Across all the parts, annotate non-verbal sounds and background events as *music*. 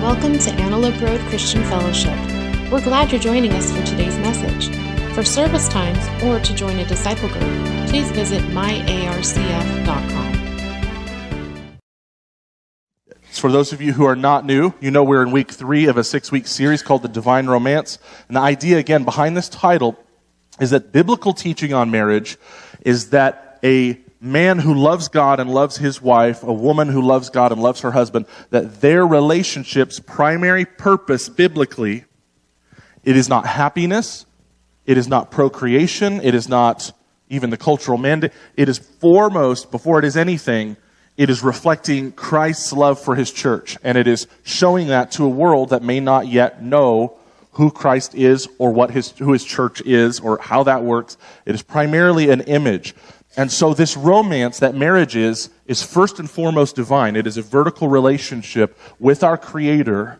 Welcome to Antelope Road Christian Fellowship. We're glad you're joining us for today's message. For service times or to join a disciple group, please visit myarcf.com. For those of you who are not new, you know we're in week three of a six week series called The Divine Romance. And the idea, again, behind this title is that biblical teaching on marriage is that a man who loves God and loves his wife, a woman who loves God and loves her husband, that their relationship's primary purpose biblically, it is not happiness, it is not procreation, it is not even the cultural mandate. It is foremost, before it is anything, it is reflecting Christ's love for his church. And it is showing that to a world that may not yet know who Christ is or what his, who his church is or how that works. It is primarily an image. And so this romance that marriage is, is first and foremost divine. It is a vertical relationship with our Creator,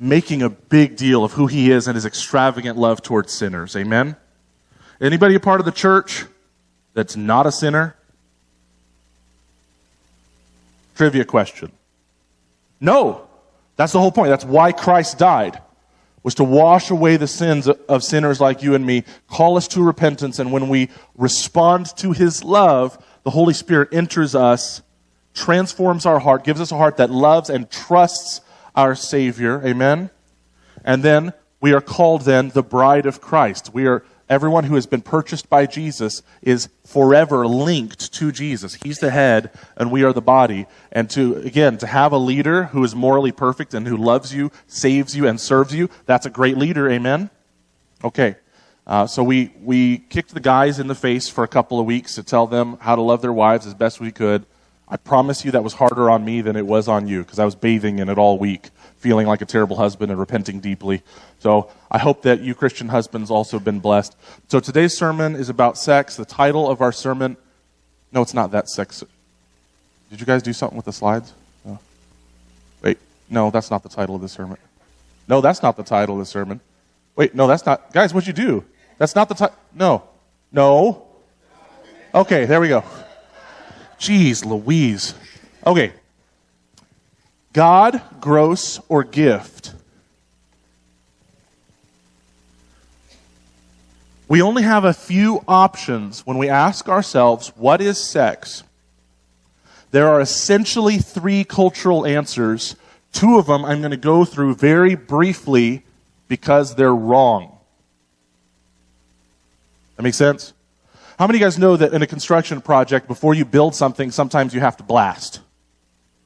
making a big deal of who He is and His extravagant love towards sinners. Amen? Anybody a part of the church that's not a sinner? Trivia question. No. That's the whole point. That's why Christ died was to wash away the sins of sinners like you and me, call us to repentance, and when we respond to his love, the Holy Spirit enters us, transforms our heart, gives us a heart that loves and trusts our Savior. Amen? And then we are called then the bride of Christ. We are everyone who has been purchased by Jesus is forever linked to Jesus. He's the head and we are the body. And to, again, to have a leader who is morally perfect and who loves you, saves you, and serves you, that's a great leader. Amen? Okay. Uh, so we, we kicked the guys in the face for a couple of weeks to tell them how to love their wives as best we could. I promise you that was harder on me than it was on you because I was bathing in it all week feeling like a terrible husband and repenting deeply. So I hope that you Christian husbands also have been blessed. So today's sermon is about sex. The title of our sermon, no, it's not that sex. Did you guys do something with the slides? No. Wait, no, that's not the title of the sermon. No, that's not the title of the sermon. Wait, no, that's not. Guys, what'd you do? That's not the title. No. No. Okay, there we go. Jeez Louise. Okay, God, gross, or gift? We only have a few options when we ask ourselves, what is sex? There are essentially three cultural answers. Two of them I'm going to go through very briefly because they're wrong. That makes sense? How many of you guys know that in a construction project, before you build something, sometimes you have to blast?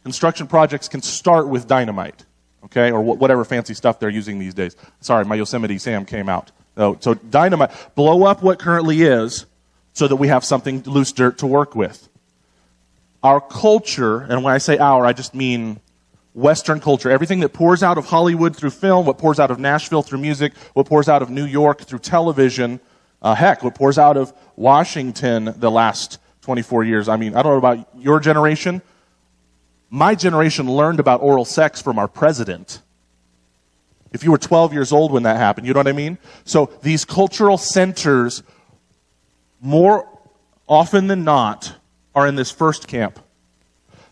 Construction projects can start with dynamite, okay, or whatever fancy stuff they're using these days. Sorry, my Yosemite Sam came out. So, so dynamite, blow up what currently is so that we have something loose dirt to work with. Our culture, and when I say our, I just mean Western culture, everything that pours out of Hollywood through film, what pours out of Nashville through music, what pours out of New York through television, uh, heck, what pours out of Washington the last 24 years. I mean, I don't know about your generation, my generation learned about oral sex from our president. If you were 12 years old when that happened, you know what I mean? So these cultural centers, more often than not, are in this first camp.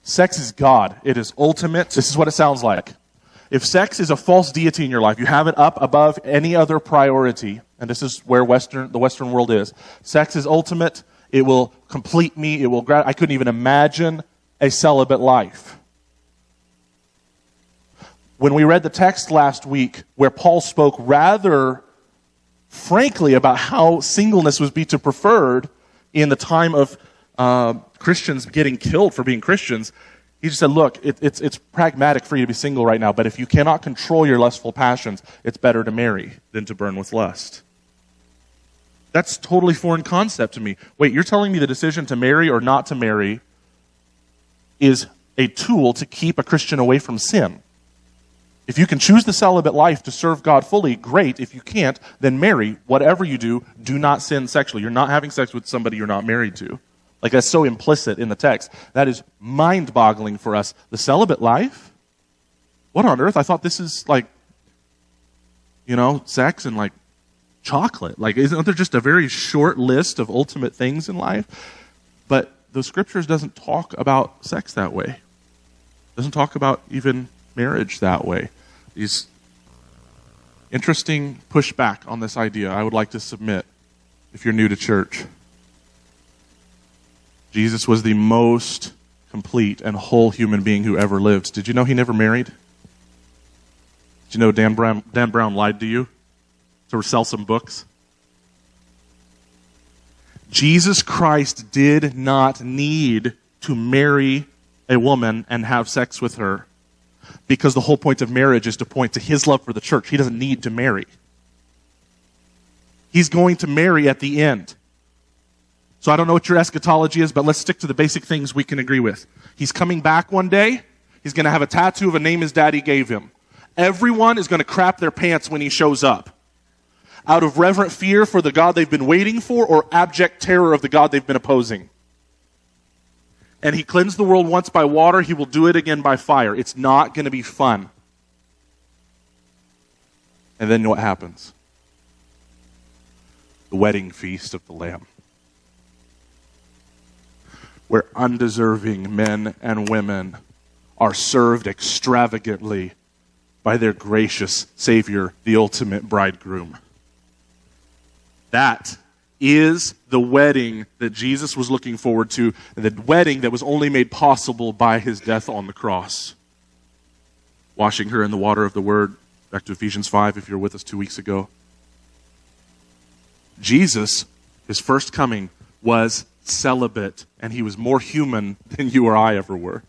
Sex is God. It is ultimate. This is what it sounds like. If sex is a false deity in your life, you have it up above any other priority, and this is where Western, the Western world is. Sex is ultimate. It will complete me. It will, I couldn't even imagine a celibate life. When we read the text last week where Paul spoke rather frankly about how singleness was be to preferred in the time of uh, Christians getting killed for being Christians, he just said, look, it, it's, it's pragmatic for you to be single right now, but if you cannot control your lustful passions, it's better to marry than to burn with lust. That's totally foreign concept to me. Wait, you're telling me the decision to marry or not to marry is a tool to keep a Christian away from sin. If you can choose the celibate life to serve God fully, great. If you can't, then marry. Whatever you do, do not sin sexually. You're not having sex with somebody you're not married to. Like that's so implicit in the text. That is mind boggling for us. The celibate life? What on earth? I thought this is like, you know, sex and like chocolate. Like, isn't there just a very short list of ultimate things in life? But the scriptures doesn't talk about sex that way. Doesn't talk about even marriage that way. These interesting pushback on this idea I would like to submit if you're new to church. Jesus was the most complete and whole human being who ever lived. Did you know he never married? Did you know Dan Brown, Dan Brown lied to you to sell some books? Jesus Christ did not need to marry a woman and have sex with her because the whole point of marriage is to point to his love for the church. He doesn't need to marry. He's going to marry at the end. So I don't know what your eschatology is, but let's stick to the basic things we can agree with. He's coming back one day. He's going to have a tattoo of a name his daddy gave him. Everyone is going to crap their pants when he shows up. Out of reverent fear for the God they've been waiting for or abject terror of the God they've been opposing. And he cleansed the world once by water, he will do it again by fire. It's not going to be fun. And then what happens? The wedding feast of the Lamb where undeserving men and women are served extravagantly by their gracious Savior, the ultimate bridegroom. That is the wedding that Jesus was looking forward to, the wedding that was only made possible by his death on the cross. Washing her in the water of the Word, back to Ephesians 5, if you were with us two weeks ago. Jesus, his first coming, was celibate, and he was more human than you or I ever were,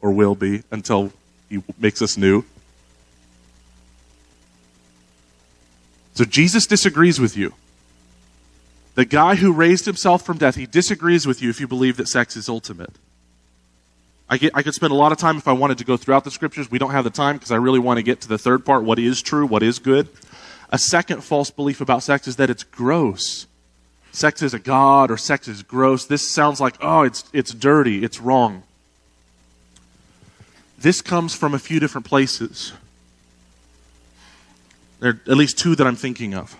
or will be until he makes us new. So Jesus disagrees with you. The guy who raised himself from death, he disagrees with you if you believe that sex is ultimate. I, get, I could spend a lot of time if I wanted to go throughout the scriptures. We don't have the time because I really want to get to the third part what is true, what is good. A second false belief about sex is that it's gross sex is a god or sex is gross. This sounds like, oh, it's, it's dirty, it's wrong. This comes from a few different places. There are at least two that I'm thinking of.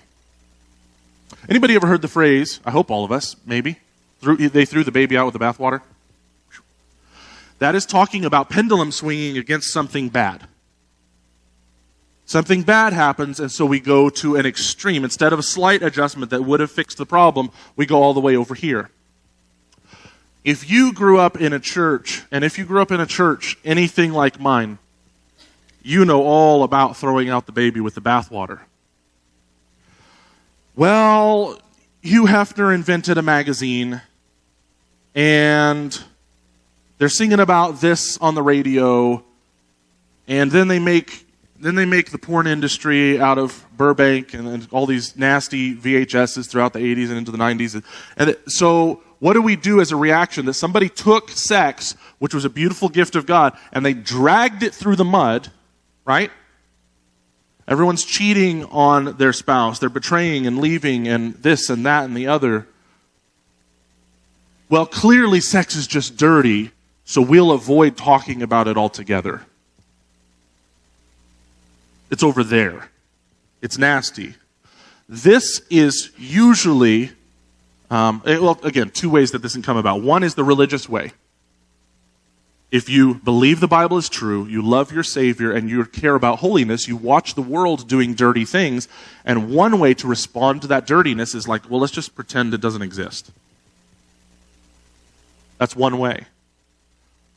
Anybody ever heard the phrase, I hope all of us, maybe, they threw the baby out with the bathwater? That is talking about pendulum swinging against something bad. Something bad happens, and so we go to an extreme. Instead of a slight adjustment that would have fixed the problem, we go all the way over here. If you grew up in a church, and if you grew up in a church anything like mine, you know all about throwing out the baby with the bathwater. Well, Hugh Hefner invented a magazine, and they're singing about this on the radio, and then they make then they make the porn industry out of Burbank and, and, all these nasty VHSs throughout the 80s and into the 90s. And so, what do we do as a reaction that somebody took sex, which was a beautiful gift of God, and they dragged it through the mud, right? Everyone's cheating on their spouse. They're betraying and leaving and this and that and the other. Well, clearly, sex is just dirty, so we'll avoid talking about it altogether. It's over there. It's nasty. This is usually, um, well, again, two ways that this can come about. One is the religious way. If you believe the Bible is true, you love your Savior, and you care about holiness, you watch the world doing dirty things, and one way to respond to that dirtiness is like, well, let's just pretend it doesn't exist. That's one way.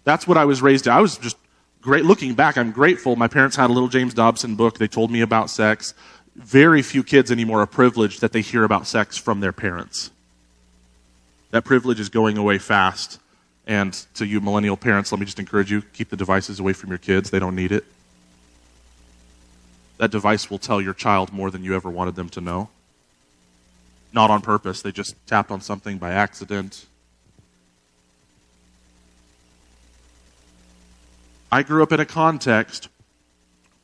That's what I was raised. To. I was just great looking back i'm grateful my parents had a little james dobson book they told me about sex very few kids anymore are privileged that they hear about sex from their parents that privilege is going away fast and to you millennial parents let me just encourage you keep the devices away from your kids. They don't need it. That device will tell your child more than you ever wanted them to know. Not on purpose. They just tapped on something by accident. I grew up in a context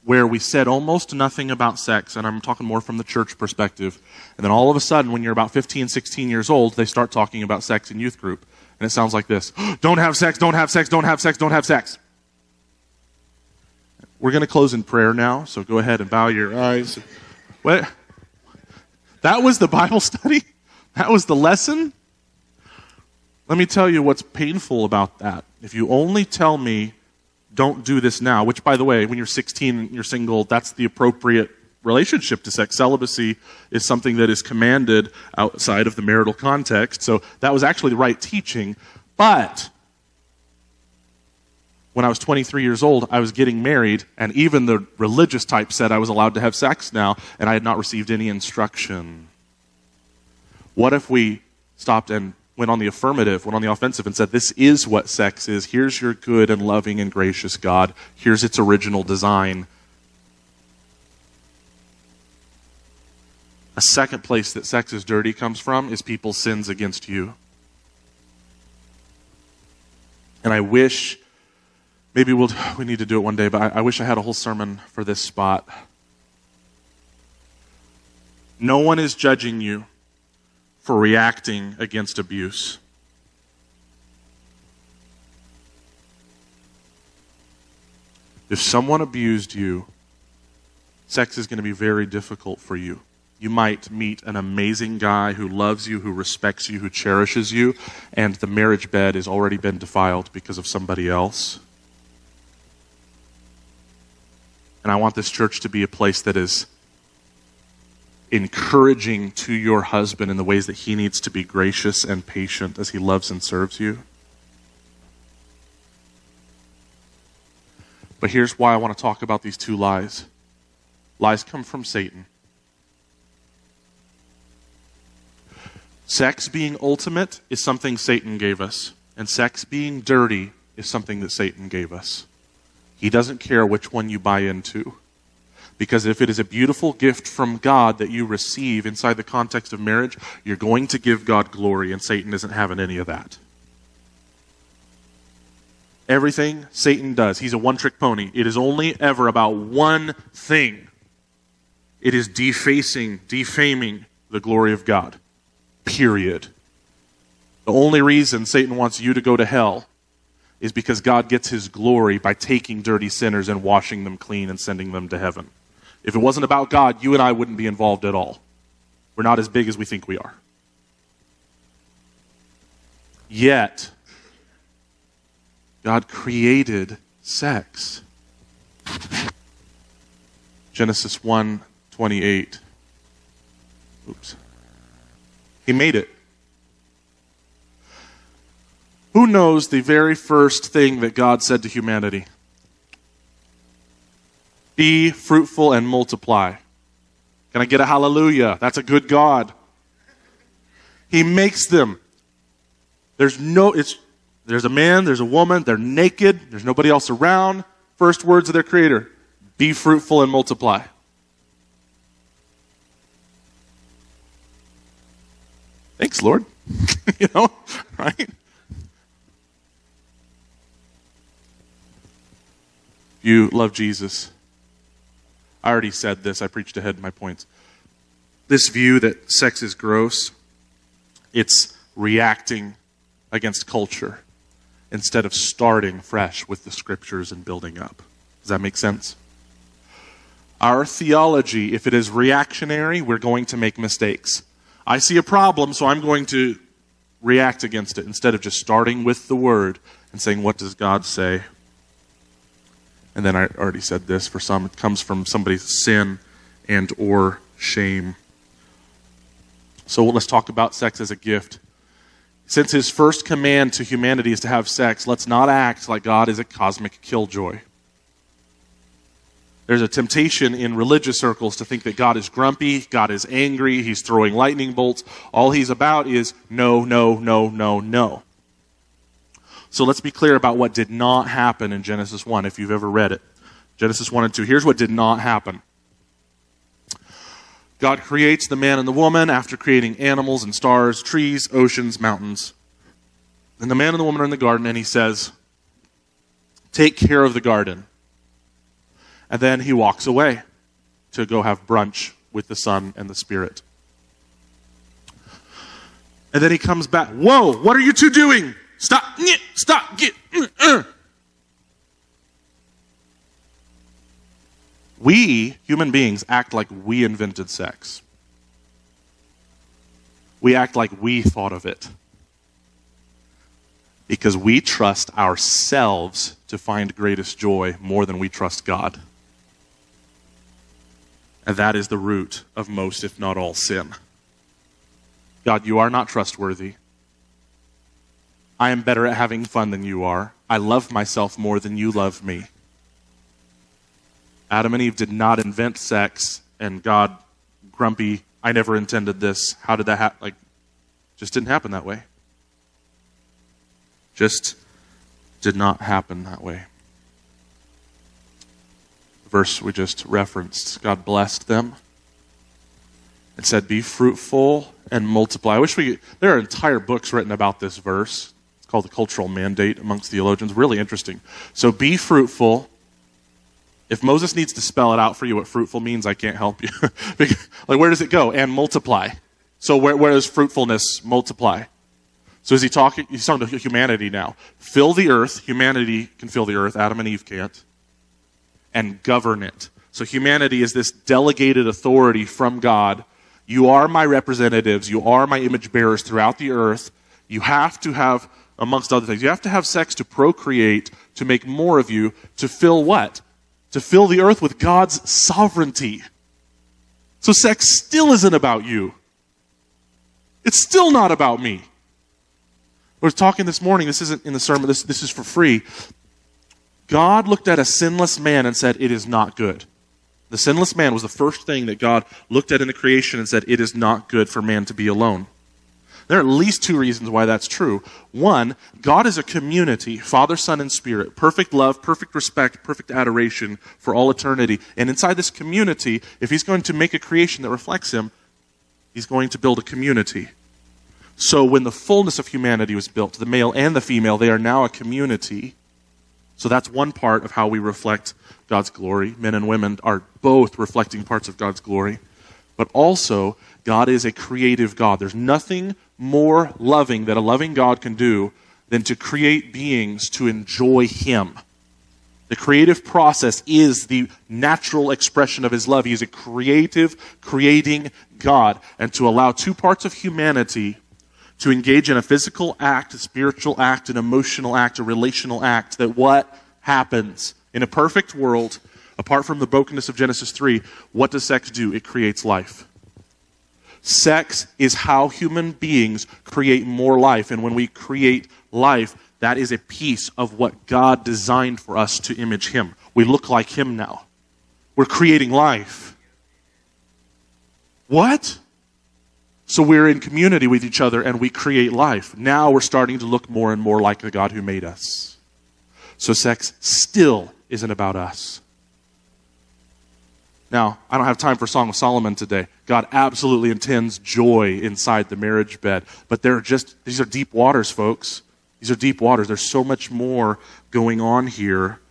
where we said almost nothing about sex, and I'm talking more from the church perspective. And then all of a sudden, when you're about 15, 16 years old, they start talking about sex in youth group. And it sounds like this *gasps* Don't have sex, don't have sex, don't have sex, don't have sex. We're going to close in prayer now, so go ahead and bow your eyes. What? That was the Bible *laughs* study? That was the lesson? Let me tell you what's painful about that. If you only tell me don't do this now, which, by the way, when you're 16 and you're single, that's the appropriate relationship to sex. Celibacy is something that is commanded outside of the marital context. So that was actually the right teaching. But when I was 23 years old, I was getting married, and even the religious type said I was allowed to have sex now, and I had not received any instruction. What if we stopped and went on the affirmative, went on the offensive, and said, This is what sex is. Here's your good and loving and gracious God. Here's its original design. A second place that sex is dirty comes from is people's sins against you. And I wish, maybe we'll, we need to do it one day, but I, I wish I had a whole sermon for this spot. No one is judging you for reacting against abuse. If someone abused you, sex is going to be very difficult for you. You might meet an amazing guy who loves you, who respects you, who cherishes you, and the marriage bed has already been defiled because of somebody else. And I want this church to be a place that is encouraging to your husband in the ways that he needs to be gracious and patient as he loves and serves you. But here's why I want to talk about these two lies lies come from Satan. Sex being ultimate is something Satan gave us, and sex being dirty is something that Satan gave us. He doesn't care which one you buy into. Because if it is a beautiful gift from God that you receive inside the context of marriage, you're going to give God glory, and Satan isn't having any of that. Everything Satan does, he's a one trick pony. It is only ever about one thing it is defacing, defaming the glory of God. Period. The only reason Satan wants you to go to hell is because God gets his glory by taking dirty sinners and washing them clean and sending them to heaven. If it wasn't about God, you and I wouldn't be involved at all. We're not as big as we think we are. Yet, God created sex. Genesis 1 28. Oops. He made it. Who knows the very first thing that God said to humanity? Be fruitful and multiply. Can I get a hallelujah? That's a good God. He makes them. There's no, it's, there's a man, there's a woman, they're naked, there's nobody else around. First words of their creator be fruitful and multiply. Thanks, Lord. *laughs* you know, right? You love Jesus. I already said this, I preached ahead my points. This view that sex is gross, it's reacting against culture instead of starting fresh with the scriptures and building up. Does that make sense? Our theology, if it is reactionary, we're going to make mistakes. I see a problem, so I'm going to react against it instead of just starting with the word and saying, What does God say? And then I already said this for some, it comes from somebody's sin and or shame. So let's talk about sex as a gift. Since his first command to humanity is to have sex, let's not act like God is a cosmic killjoy. There's a temptation in religious circles to think that God is grumpy, God is angry, he's throwing lightning bolts. All he's about is no, no, no, no, no. So let's be clear about what did not happen in Genesis 1 if you've ever read it. Genesis 1 and 2. Here's what did not happen. God creates the man and the woman after creating animals and stars, trees, oceans, mountains. And the man and the woman are in the garden, and he says, Take care of the garden. And then he walks away to go have brunch with the Son and the Spirit. And then he comes back. Whoa, what are you two doing? Stop, stop, get. Uh, uh. We, human beings, act like we invented sex. We act like we thought of it. Because we trust ourselves to find greatest joy more than we trust God. And that is the root of most, if not all, sin. God, you are not trustworthy. I am better at having fun than you are. I love myself more than you love me. Adam and Eve did not invent sex, and God, grumpy, I never intended this. How did that happen? Like, just didn't happen that way. Just did not happen that way. Verse we just referenced God blessed them and said, Be fruitful and multiply. I wish we, there are entire books written about this verse. It's called the cultural mandate amongst theologians. Really interesting. So be fruitful. If Moses needs to spell it out for you what fruitful means, I can't help you. *laughs* like, where does it go? And multiply. So where, where does fruitfulness multiply? So is he talking? He's talking to humanity now. Fill the earth. Humanity can fill the earth. Adam and Eve can't. And govern it. So humanity is this delegated authority from God you are my representatives. You are my image bearers throughout the earth. You have to have, amongst other things, you have to have sex to procreate, to make more of you, to fill what? To fill the earth with God's sovereignty. So sex still isn't about you. It's still not about me. I was talking this morning, this isn't in the sermon, this, this is for free. God looked at a sinless man and said, It is not good. The sinless man was the first thing that God looked at in the creation and said, It is not good for man to be alone. There are at least two reasons why that's true. One, God is a community, Father, Son, and Spirit. Perfect love, perfect respect, perfect adoration for all eternity. And inside this community, if He's going to make a creation that reflects Him, He's going to build a community. So when the fullness of humanity was built, the male and the female, they are now a community. So that's one part of how we reflect God's glory. Men and women are both reflecting parts of God's glory. But also, God is a creative God. There's nothing more loving that a loving God can do than to create beings to enjoy Him. The creative process is the natural expression of His love. He is a creative, creating God. And to allow two parts of humanity to engage in a physical act, a spiritual act, an emotional act, a relational act, that what happens? In a perfect world, apart from the brokenness of Genesis 3, what does sex do? It creates life. Sex is how human beings create more life. And when we create life, that is a piece of what God designed for us to image Him. We look like Him now. We're creating life. What? So we're in community with each other and we create life. Now we're starting to look more and more like the God who made us. So sex still isn't about us. Now, I don't have time for Song of Solomon today. God absolutely intends joy inside the marriage bed, but they're just these are deep waters, folks. These are deep waters. There's so much more going on here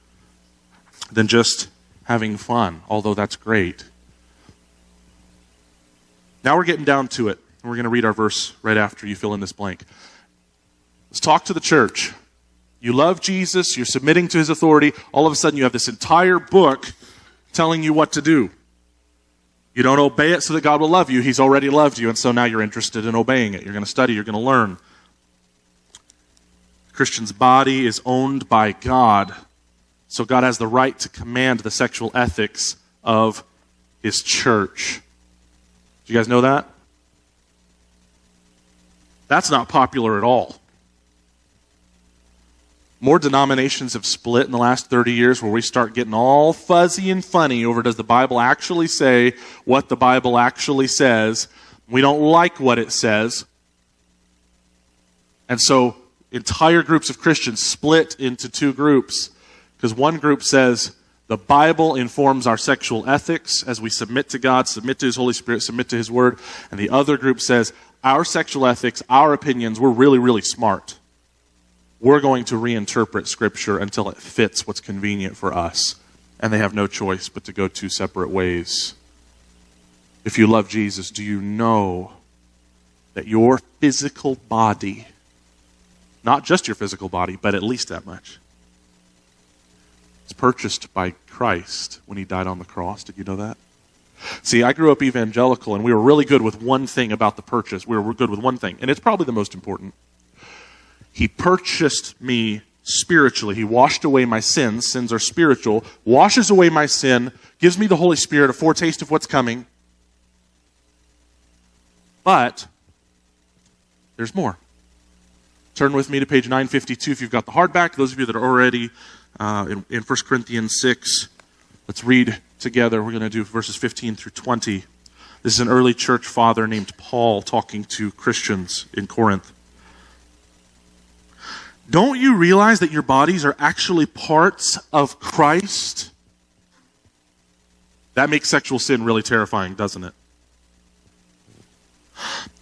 than just having fun, although that's great. Now we're getting down to it. We're going to read our verse right after you fill in this blank. Let's talk to the church. You love Jesus, you're submitting to his authority, all of a sudden you have this entire book telling you what to do. You don't obey it so that God will love you. He's already loved you, and so now you're interested in obeying it. You're going to study, you're going to learn. Christian's body is owned by God, so God has the right to command the sexual ethics of his church. Do you guys know that? That's not popular at all. More denominations have split in the last 30 years where we start getting all fuzzy and funny over does the Bible actually say what the Bible actually says. We don't like what it says. And so entire groups of Christians split into two groups because one group says the Bible informs our sexual ethics as we submit to God, submit to His Holy Spirit, submit to His Word. And the other group says our sexual ethics, our opinions, we're really, really smart we're going to reinterpret Scripture until it fits what's convenient for us. And they have no choice but to go two separate ways. If you love Jesus, do you know that your physical body, not just your physical body, but at least that much, is purchased by Christ when he died on the cross? Did you know that? See, I grew up evangelical, and we were really good with one thing about the purchase. We were good with one thing, and it's probably the most important He purchased me spiritually. He washed away my sins. Sins are spiritual. Washes away my sin, gives me the Holy Spirit, a foretaste of what's coming. But there's more. Turn with me to page 952 if you've got the hardback. Those of you that are already uh, in, in 1 Corinthians 6, let's read together. We're going to do verses 15 through 20. This is an early church father named Paul talking to Christians in Corinth. Don't you realize that your bodies are actually parts of Christ? That makes sexual sin really terrifying, doesn't it?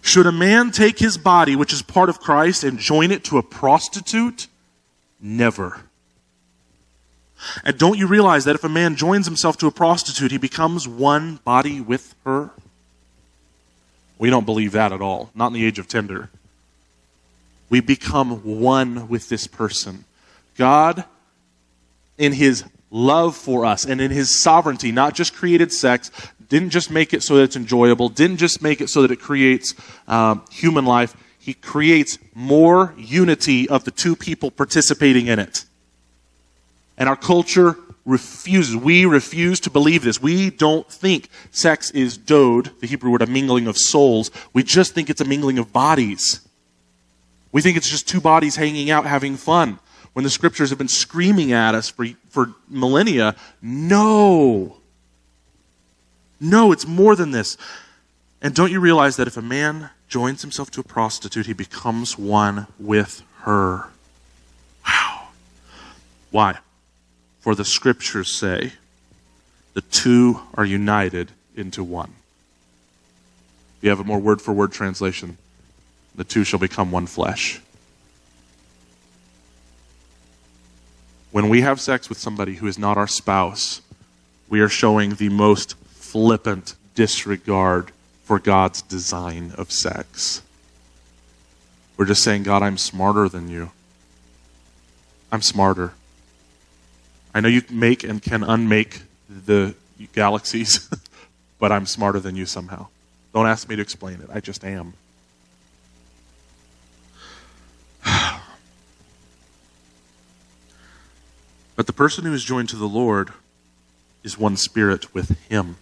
Should a man take his body, which is part of Christ, and join it to a prostitute? Never. And don't you realize that if a man joins himself to a prostitute, he becomes one body with her? We don't believe that at all, not in the age of Tinder. We become one with this person. God, in his love for us and in his sovereignty, not just created sex, didn't just make it so that it's enjoyable, didn't just make it so that it creates um, human life. He creates more unity of the two people participating in it. And our culture refuses. We refuse to believe this. We don't think sex is dode, the Hebrew word, a mingling of souls. We just think it's a mingling of bodies. We think it's just two bodies hanging out having fun. When the scriptures have been screaming at us for, for millennia, no. No, it's more than this. And don't you realize that if a man joins himself to a prostitute, he becomes one with her? Wow. Why? For the scriptures say, the two are united into one. If You have a more word for word translation. The two shall become one flesh. When we have sex with somebody who is not our spouse, we are showing the most flippant disregard for God's design of sex. We're just saying, God, I'm smarter than you. I'm smarter. I know you make and can unmake the galaxies, *laughs* but I'm smarter than you somehow. Don't ask me to explain it. I just am. *sighs* but the person who is joined to the Lord is one spirit with him.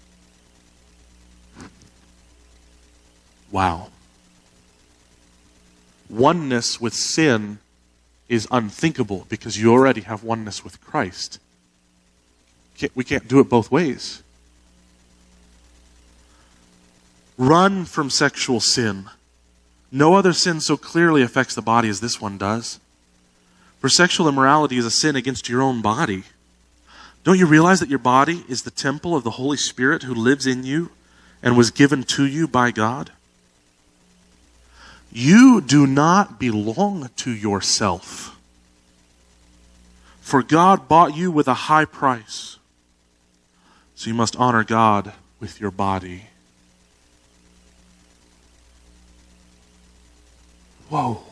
Wow. Oneness with sin is unthinkable because you already have oneness with Christ. We can't do it both ways. Run from sexual sin. No other sin so clearly affects the body as this one does. For sexual immorality is a sin against your own body. Don't you realize that your body is the temple of the Holy Spirit who lives in you and was given to you by God? You do not belong to yourself. For God bought you with a high price. So you must honor God with your body. Whoa.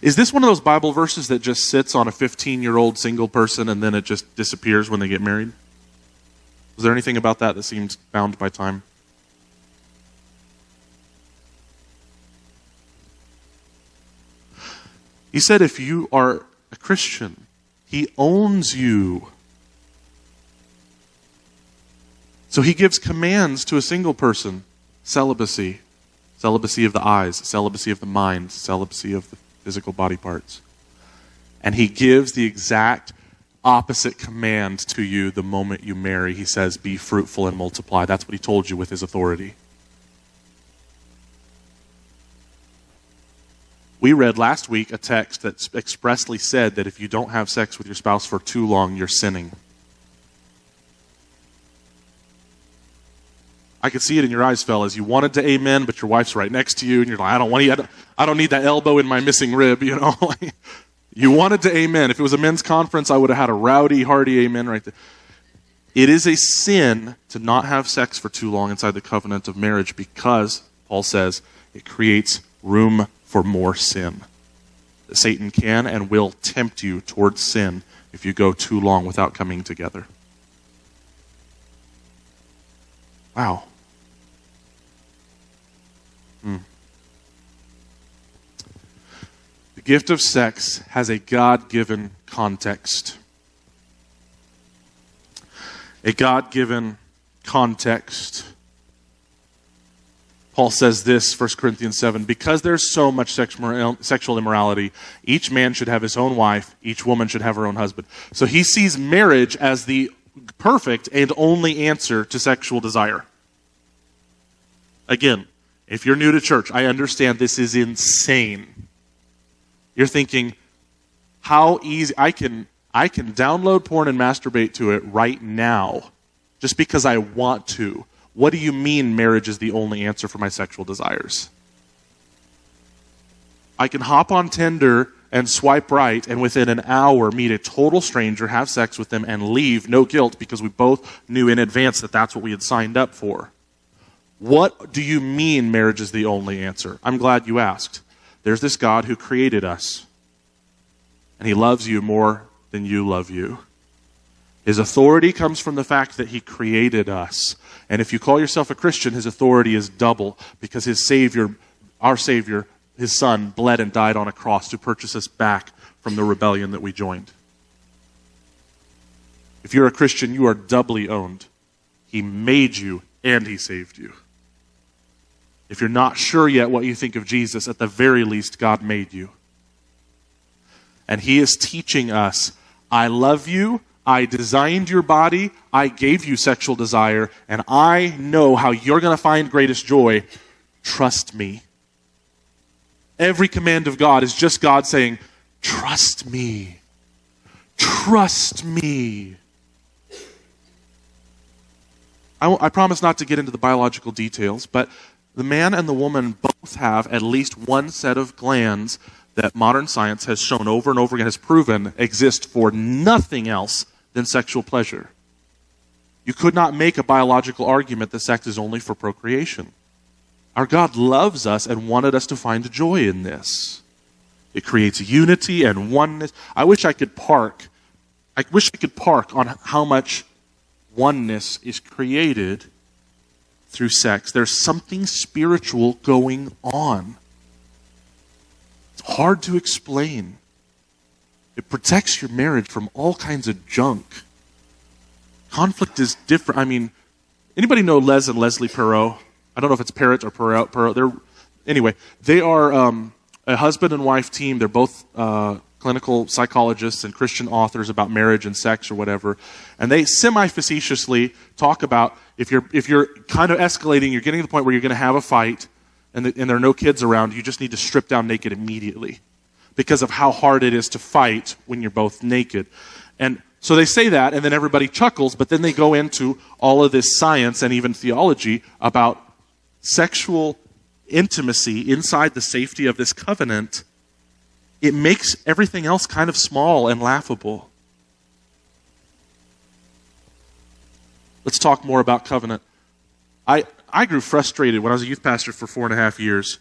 Is this one of those Bible verses that just sits on a 15 year old single person and then it just disappears when they get married? Was there anything about that that seemed bound by time? He said, if you are a Christian, He owns you. So He gives commands to a single person celibacy, celibacy of the eyes, celibacy of the mind, celibacy of the physical body parts. And He gives the exact opposite command to you the moment you marry. He says, Be fruitful and multiply. That's what He told you with His authority. We read last week a text that expressly said that if you don't have sex with your spouse for too long, you're sinning. I could see it in your eyes, fellas. You wanted to amen, but your wife's right next to you, and you're like, I don't want to, I don't, I don't need that elbow in my missing rib, *laughs* you know? you wanted to amen. If it was a men's conference, I would have had a rowdy, hearty amen right there. It is a sin to not have sex for too long inside the covenant of marriage because, Paul says, it creates room for more sin. Satan can and will tempt you towards sin if you go too long without coming together. Wow. Hmm. gift of sex has a God given context. A God given context. Paul says this, 1 Corinthians 7 because there's so much sexual immorality, each man should have his own wife, each woman should have her own husband. So he sees marriage as the perfect and only answer to sexual desire. Again, if you're new to church, I understand this is insane. You're thinking, how easy I can I can download porn and masturbate to it right now just because I want to. What do you mean marriage is the only answer for my sexual desires? I can hop on Tinder and swipe right and within an hour meet a total stranger, have sex with them, and leave no guilt because we both knew in advance that that's what we had signed up for. What do you mean marriage is the only answer? I'm glad you asked. There's this God who created us, and he loves you more than you love you. His authority comes from the fact that he created us. And if you call yourself a Christian, his authority is double because his Savior, our Savior, his Son, bled and died on a cross to purchase us back from the rebellion that we joined. If you're a Christian, you are doubly owned. He made you and he saved you. If you're not sure yet what you think of Jesus, at the very least, God made you. And he is teaching us I love you. I designed your body. I gave you sexual desire. And I know how you're going to find greatest joy. Trust me. Every command of God is just God saying, Trust me. Trust me. I, I promise not to get into the biological details, but the man and the woman both have at least one set of glands that modern science has shown over and over again, has proven exist for nothing else than sexual pleasure. You could not make a biological argument that sex is only for procreation. Our God loves us and wanted us to find joy in this. It creates unity and oneness. I wish I could park. I wish I could park on how much oneness is created through sex. There's something spiritual going on. Hard to explain. It protects your marriage from all kinds of junk. Conflict is different. I mean, anybody know Les and Leslie Perot? I don't know if it's Parrott or Perot. Perot. They're anyway. They are um, a husband and wife team. They're both uh, clinical psychologists and Christian authors about marriage and sex or whatever, and they semi facetiously talk about if you're if you're kind of escalating, you're getting to the point where you're going to have a fight, and, the, and there are no kids around. You just need to strip down naked immediately, because of how hard it is to fight when you're both naked, and so they say that, and then everybody chuckles, but then they go into all of this science and even theology about sexual intimacy inside the safety of this covenant, it makes everything else kind of small and laughable. Let's talk more about covenant. I, I grew frustrated when I was a youth pastor for four and a half years.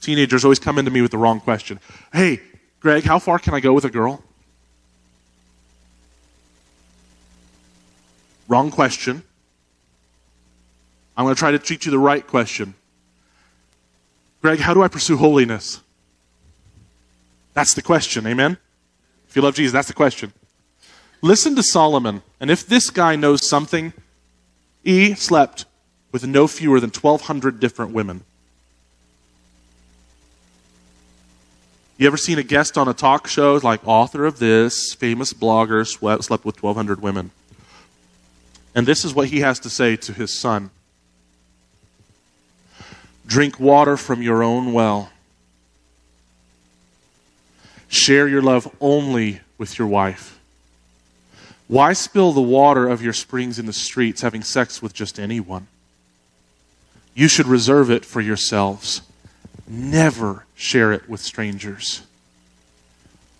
Teenagers always come into me with the wrong question. Hey, Greg, how far can I go with a girl? Wrong question. I'm going to try to teach you the right question. Greg, how do I pursue holiness? That's the question, amen? If you love Jesus, that's the question. Listen to Solomon, and if this guy knows something, he slept with no fewer than 1,200 different women. You ever seen a guest on a talk show like author of this, famous blogger, slept with 1,200 women? And this is what he has to say to his son. Drink water from your own well. Share your love only with your wife. Why spill the water of your springs in the streets, having sex with just anyone? You should reserve it for yourselves. Never share it with strangers.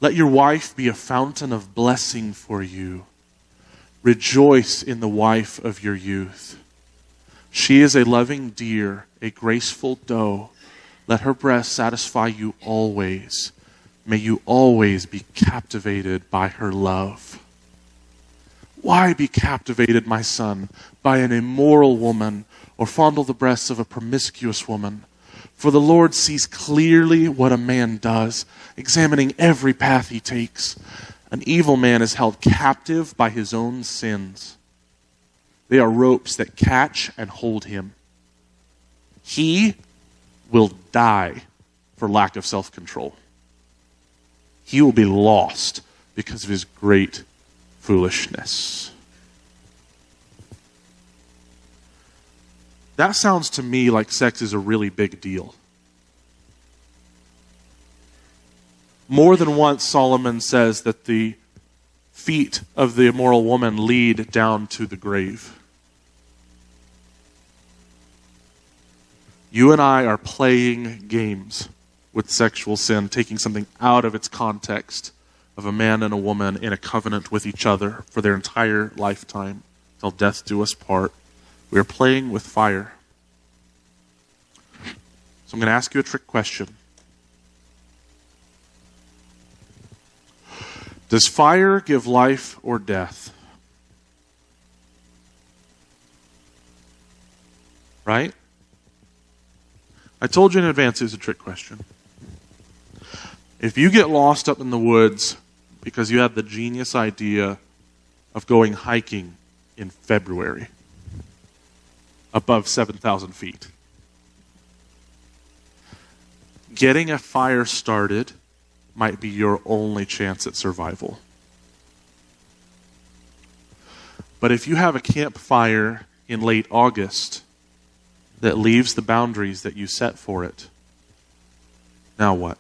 Let your wife be a fountain of blessing for you. Rejoice in the wife of your youth. She is a loving deer, a graceful doe. Let her breast satisfy you always. May you always be captivated by her love. Why be captivated, my son, by an immoral woman or fondle the breasts of a promiscuous woman? For the Lord sees clearly what a man does, examining every path he takes. An evil man is held captive by his own sins. They are ropes that catch and hold him. He will die for lack of self control. He will be lost because of his great foolishness. That sounds to me like sex is a really big deal. More than once, Solomon says that the feet of the immoral woman lead down to the grave. You and I are playing games with sexual sin, taking something out of its context of a man and a woman in a covenant with each other for their entire lifetime, till death do us part. We are playing with fire. So I'm going to ask you a trick question. Does fire give life or death? Right? I told you in advance it was a trick question. If you get lost up in the woods because you had the genius idea of going hiking in February above 7,000 feet, getting a fire started might be your only chance at survival. But if you have a campfire in late August that leaves the boundaries that you set for it, now what?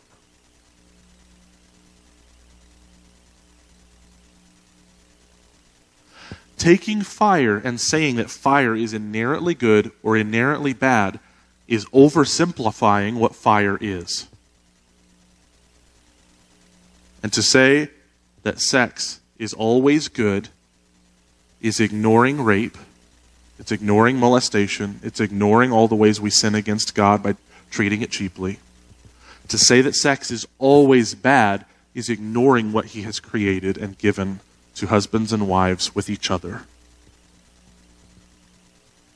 Taking fire and saying that fire is inherently good or inherently bad is oversimplifying what fire is. And to say that sex is always good is ignoring rape, it's ignoring molestation, it's ignoring all the ways we sin against God by treating it cheaply. To say that sex is always bad is ignoring what He has created and given to husbands and wives with each other.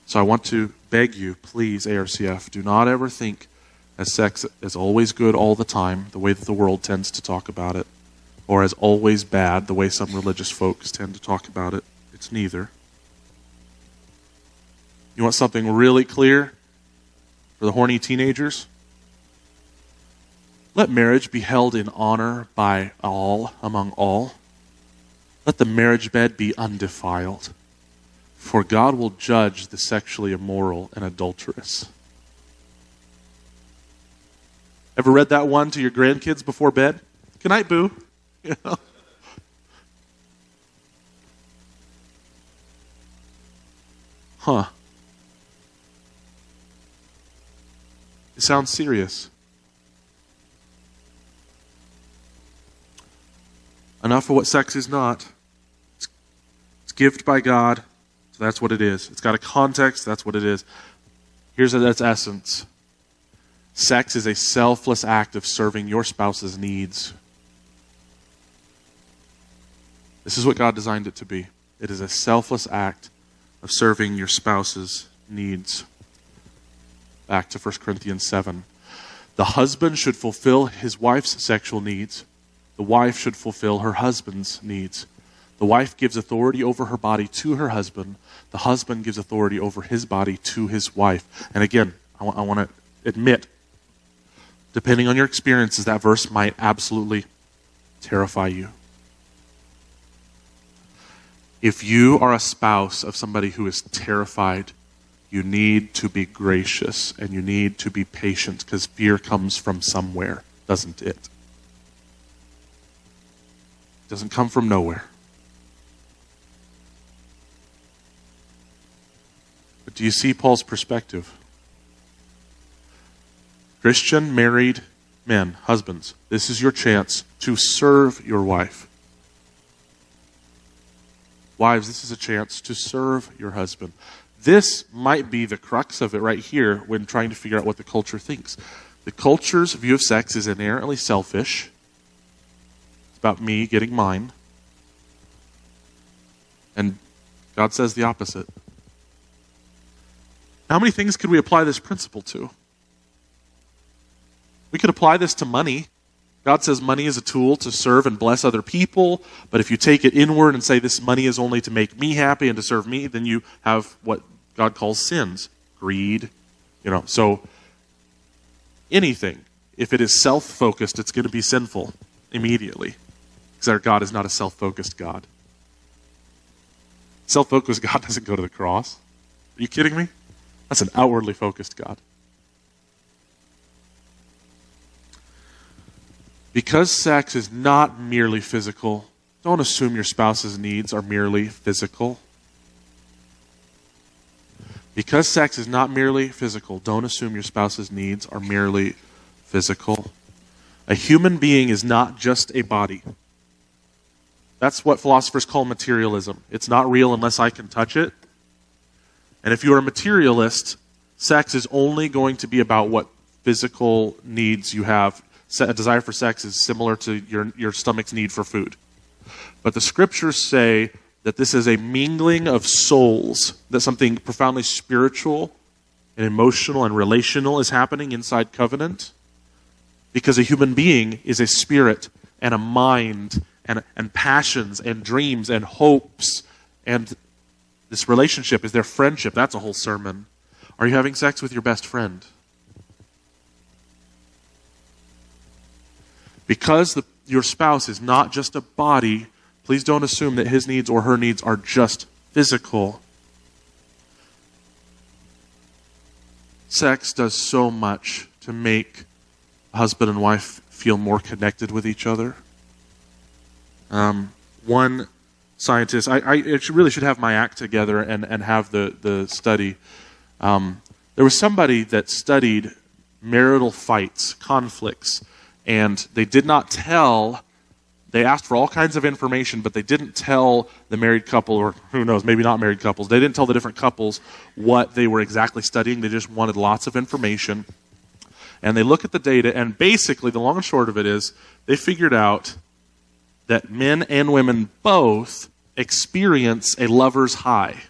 So I want to beg you, please, ARCF, do not ever think as sex is always good all the time, the way that the world tends to talk about it, or as always bad, the way some religious folks tend to talk about it. It's neither. You want something really clear for the horny teenagers? Let marriage be held in honor by all, among all. Let the marriage bed be undefiled, for God will judge the sexually immoral and adulterous. Ever read that one to your grandkids before bed? Good night, boo. *laughs* Huh. It sounds serious. Enough of what sex is not gift by God, so that's what it is. It's got a context, that's what it is. Here's its essence sex is a selfless act of serving your spouse's needs. This is what God designed it to be. It is a selfless act of serving your spouse's needs. Back to 1 Corinthians 7. The husband should fulfill his wife's sexual needs. The wife should fulfill her husband's needs. The wife gives authority over her body to her husband. The husband gives authority over his body to his wife. And again, I, w- I want to admit, depending on your experiences, that verse might absolutely terrify you. If you are a spouse of somebody who is terrified, you need to be gracious and you need to be patient because fear comes from somewhere, doesn't it? It doesn't come from nowhere. Do you see Paul's perspective? Christian married men, husbands, this is your chance to serve your wife. Wives, this is a chance to serve your husband. This might be the crux of it right here when trying to figure out what the culture thinks. The culture's view of sex is inherently selfish. It's about me getting mine. And God says the opposite. How many things could we apply this principle to? We could apply this to money. God says money is a tool to serve and bless other people, but if you take it inward and say this money is only to make me happy and to serve me, then you have what God calls sins greed, you know. So anything, if it is self focused, it's going to be sinful immediately. Because our God is not a self focused God. Self focused *laughs* God doesn't go to the cross. Are you kidding me? That's an outwardly focused God. Because sex is not merely physical, don't assume your spouse's needs are merely physical. Because sex is not merely physical, don't assume your spouse's needs are merely physical. A human being is not just a body. That's what philosophers call materialism. It's not real unless I can touch it. And if you're a materialist, sex is only going to be about what physical needs you have a desire for sex is similar to your, your stomach's need for food. But the scriptures say that this is a mingling of souls, that something profoundly spiritual and emotional and relational is happening inside covenant. Because a human being is a spirit and a mind and, and passions and dreams and hopes. And this relationship is their friendship. That's a whole sermon. Are you having sex with your best friend? Because the, your spouse is not just a body, please don't assume that his needs or her needs are just physical. Sex does so much to make husband and wife feel more connected with each other. Um, one scientist, I, I, really should have my act together and, and have the, the study. Um, there was somebody that studied marital fights, conflicts, and they did not tell they asked for all kinds of information, but they didn't tell the married couple, or who knows, maybe not married couples, they didn't tell the different couples what they were exactly studying. They just wanted lots of information. And they look at the data, and basically, the long and short of it is, they figured out that men and women both experience a lover's high.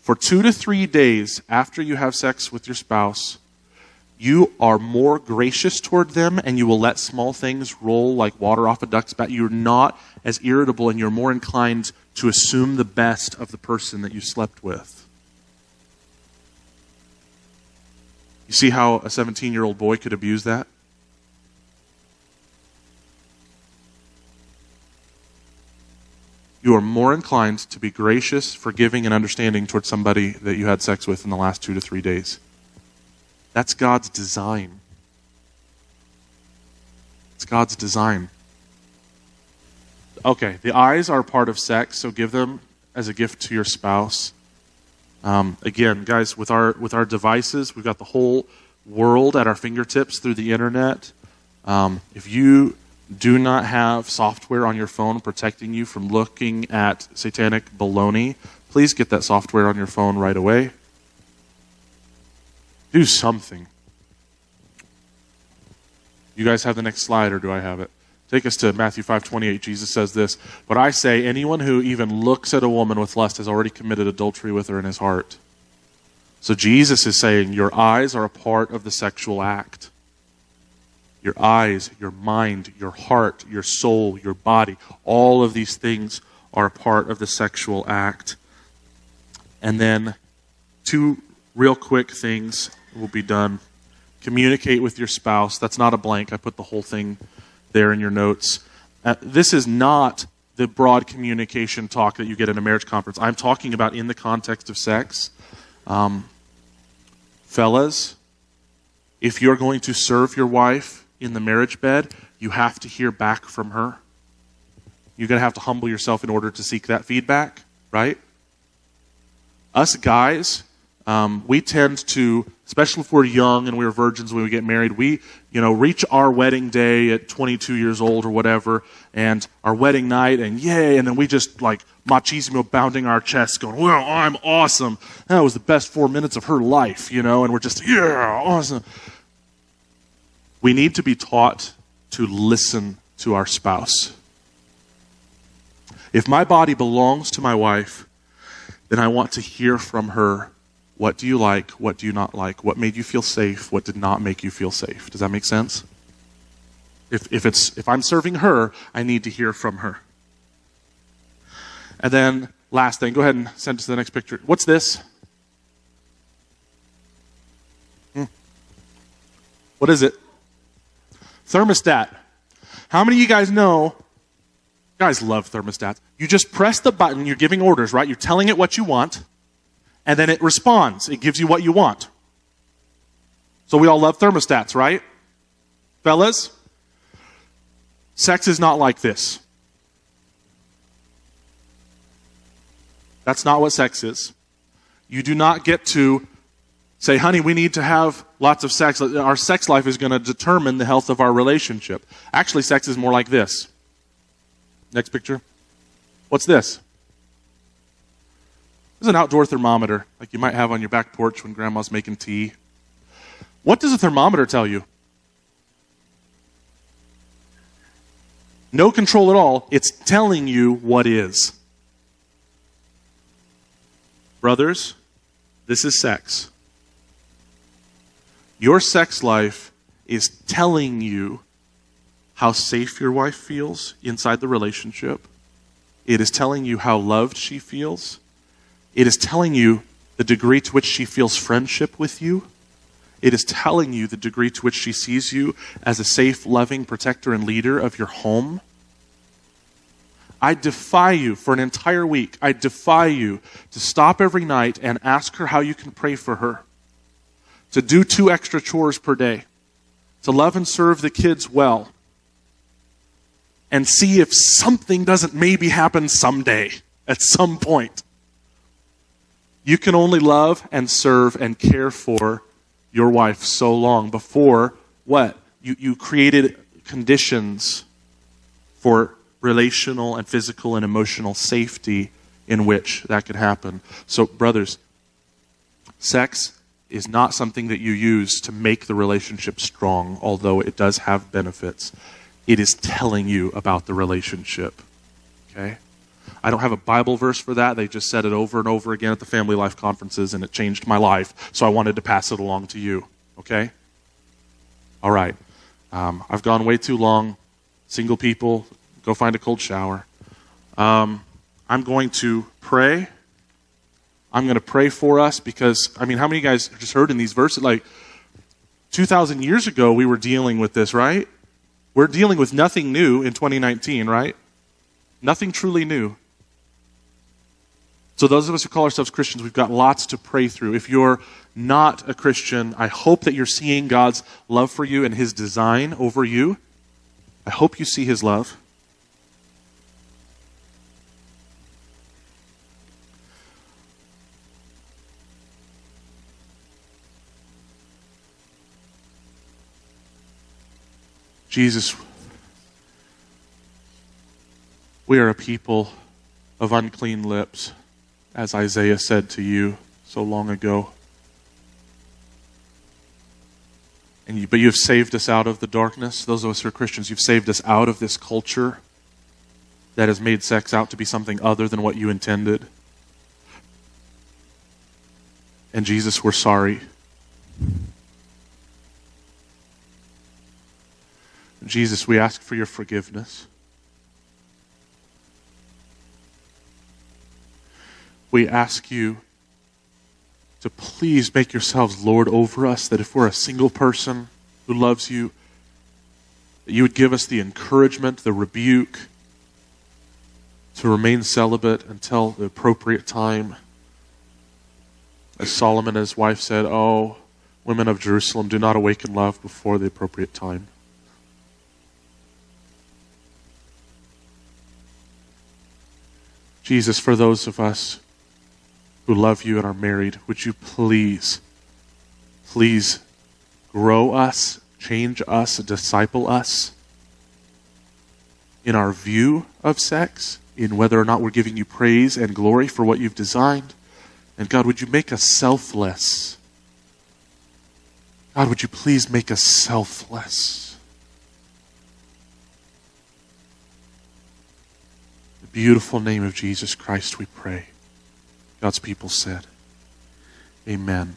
For two to three days after you have sex with your spouse, you are more gracious toward them and you will let small things roll like water off a duck's back. You're not as irritable and you're more inclined to assume the best of the person that you slept with. You see how a 17 year old boy could abuse that? You are more inclined to be gracious, forgiving, and understanding towards somebody that you had sex with in the last two to three days. That's God's design. It's God's design. Okay, the eyes are part of sex, so give them as a gift to your spouse. Um, again, guys, with our with our devices, we've got the whole world at our fingertips through the internet. Um, if you do not have software on your phone protecting you from looking at satanic baloney, please get that software on your phone right away. Do something. You guys have the next slide, or do I have it? Take us to Matthew 5:28. Jesus says this, "But I say anyone who even looks at a woman with lust has already committed adultery with her in his heart." So Jesus is saying your eyes are a part of the sexual act. Your eyes, your mind, your heart, your soul, your body, all of these things are part of the sexual act. And then two real quick things will be done. Communicate with your spouse. That's not a blank. I put the whole thing there in your notes. Uh, this is not the broad communication talk that you get in a marriage conference. I'm talking about in the context of sex. Um, fellas, if you're going to serve your wife in the marriage bed, you have to hear back from her. You're going to have to humble yourself in order to seek that feedback, right? Us guys, um, we tend to, especially if we're young and we're virgins when we get married, we, you know, reach our wedding day at 22 years old or whatever, and our wedding night, and yay, and then we just like machismo bounding our chests, going, "Well, I'm awesome. That was the best four minutes of her life," you know, and we're just, "Yeah, awesome." We need to be taught to listen to our spouse. If my body belongs to my wife, then I want to hear from her What do you like? What do you not like? What made you feel safe? What did not make you feel safe? Does that make sense? If, if, it's, if I'm serving her, I need to hear from her. And then, last thing, go ahead and send us the next picture. What's this? Hmm. What is it? Thermostat. How many of you guys know? Guys love thermostats. You just press the button, you're giving orders, right? You're telling it what you want, and then it responds. It gives you what you want. So we all love thermostats, right? Fellas? Sex is not like this. That's not what sex is. You do not get to say, honey, we need to have lots of sex. Our sex life is going to determine the health of our relationship. Actually, sex is more like this. Next picture. What's this? This is an outdoor thermometer, like you might have on your back porch when grandma's making tea. What does a thermometer tell you? No control at all. It's telling you what is. Brothers, this is sex. Your sex life is telling you how safe your wife feels inside the relationship. It is telling you how loved she feels. It is telling you the degree to which she feels friendship with you. It is telling you the degree to which she sees you as a safe, loving protector and leader of your home. I defy you for an entire week. I defy you to stop every night and ask her how you can pray for her, to do two extra chores per day, to love and serve the kids well, and see if something doesn't maybe happen someday, at some point. You can only love and serve and care for your wife so long before what? You, you created conditions for relational and physical and emotional safety in which that could happen. So, brothers, sex is not something that you use to make the relationship strong, although it does have benefits. It is telling you about the relationship. Okay? I don't have a Bible verse for that. They just said it over and over again at the family life conferences, and it changed my life. So I wanted to pass it along to you. Okay? All right. Um, I've gone way too long. Single people, go find a cold shower. Um, I'm going to pray. I'm going to pray for us because, I mean, how many guys just heard in these verses? Like, 2,000 years ago, we were dealing with this, right? We're dealing with nothing new in 2019, right? Nothing truly new. So, those of us who call ourselves Christians, we've got lots to pray through. If you're not a Christian, I hope that you're seeing God's love for you and His design over you. I hope you see His love. Jesus, we are a people of unclean lips, as Isaiah said to you so long ago. And you, but you have saved us out of the darkness. Those of us who are Christians, you've saved us out of this culture that has made sex out to be something other than what you intended. And Jesus, we're sorry. Jesus, we ask for your forgiveness. We ask you to please make yourselves Lord over us, that if we're a single person who loves you, that you would give us the encouragement, the rebuke to remain celibate until the appropriate time. As Solomon and his wife said, Oh, women of Jerusalem, do not awaken love before the appropriate time. Jesus, for those of us who love you and are married, would you please, please grow us, change us, disciple us in our view of sex, in whether or not we're giving you praise and glory for what you've designed. And God, would you make us selfless? God, would you please make us selfless? Beautiful name of Jesus Christ, we pray. God's people said, Amen.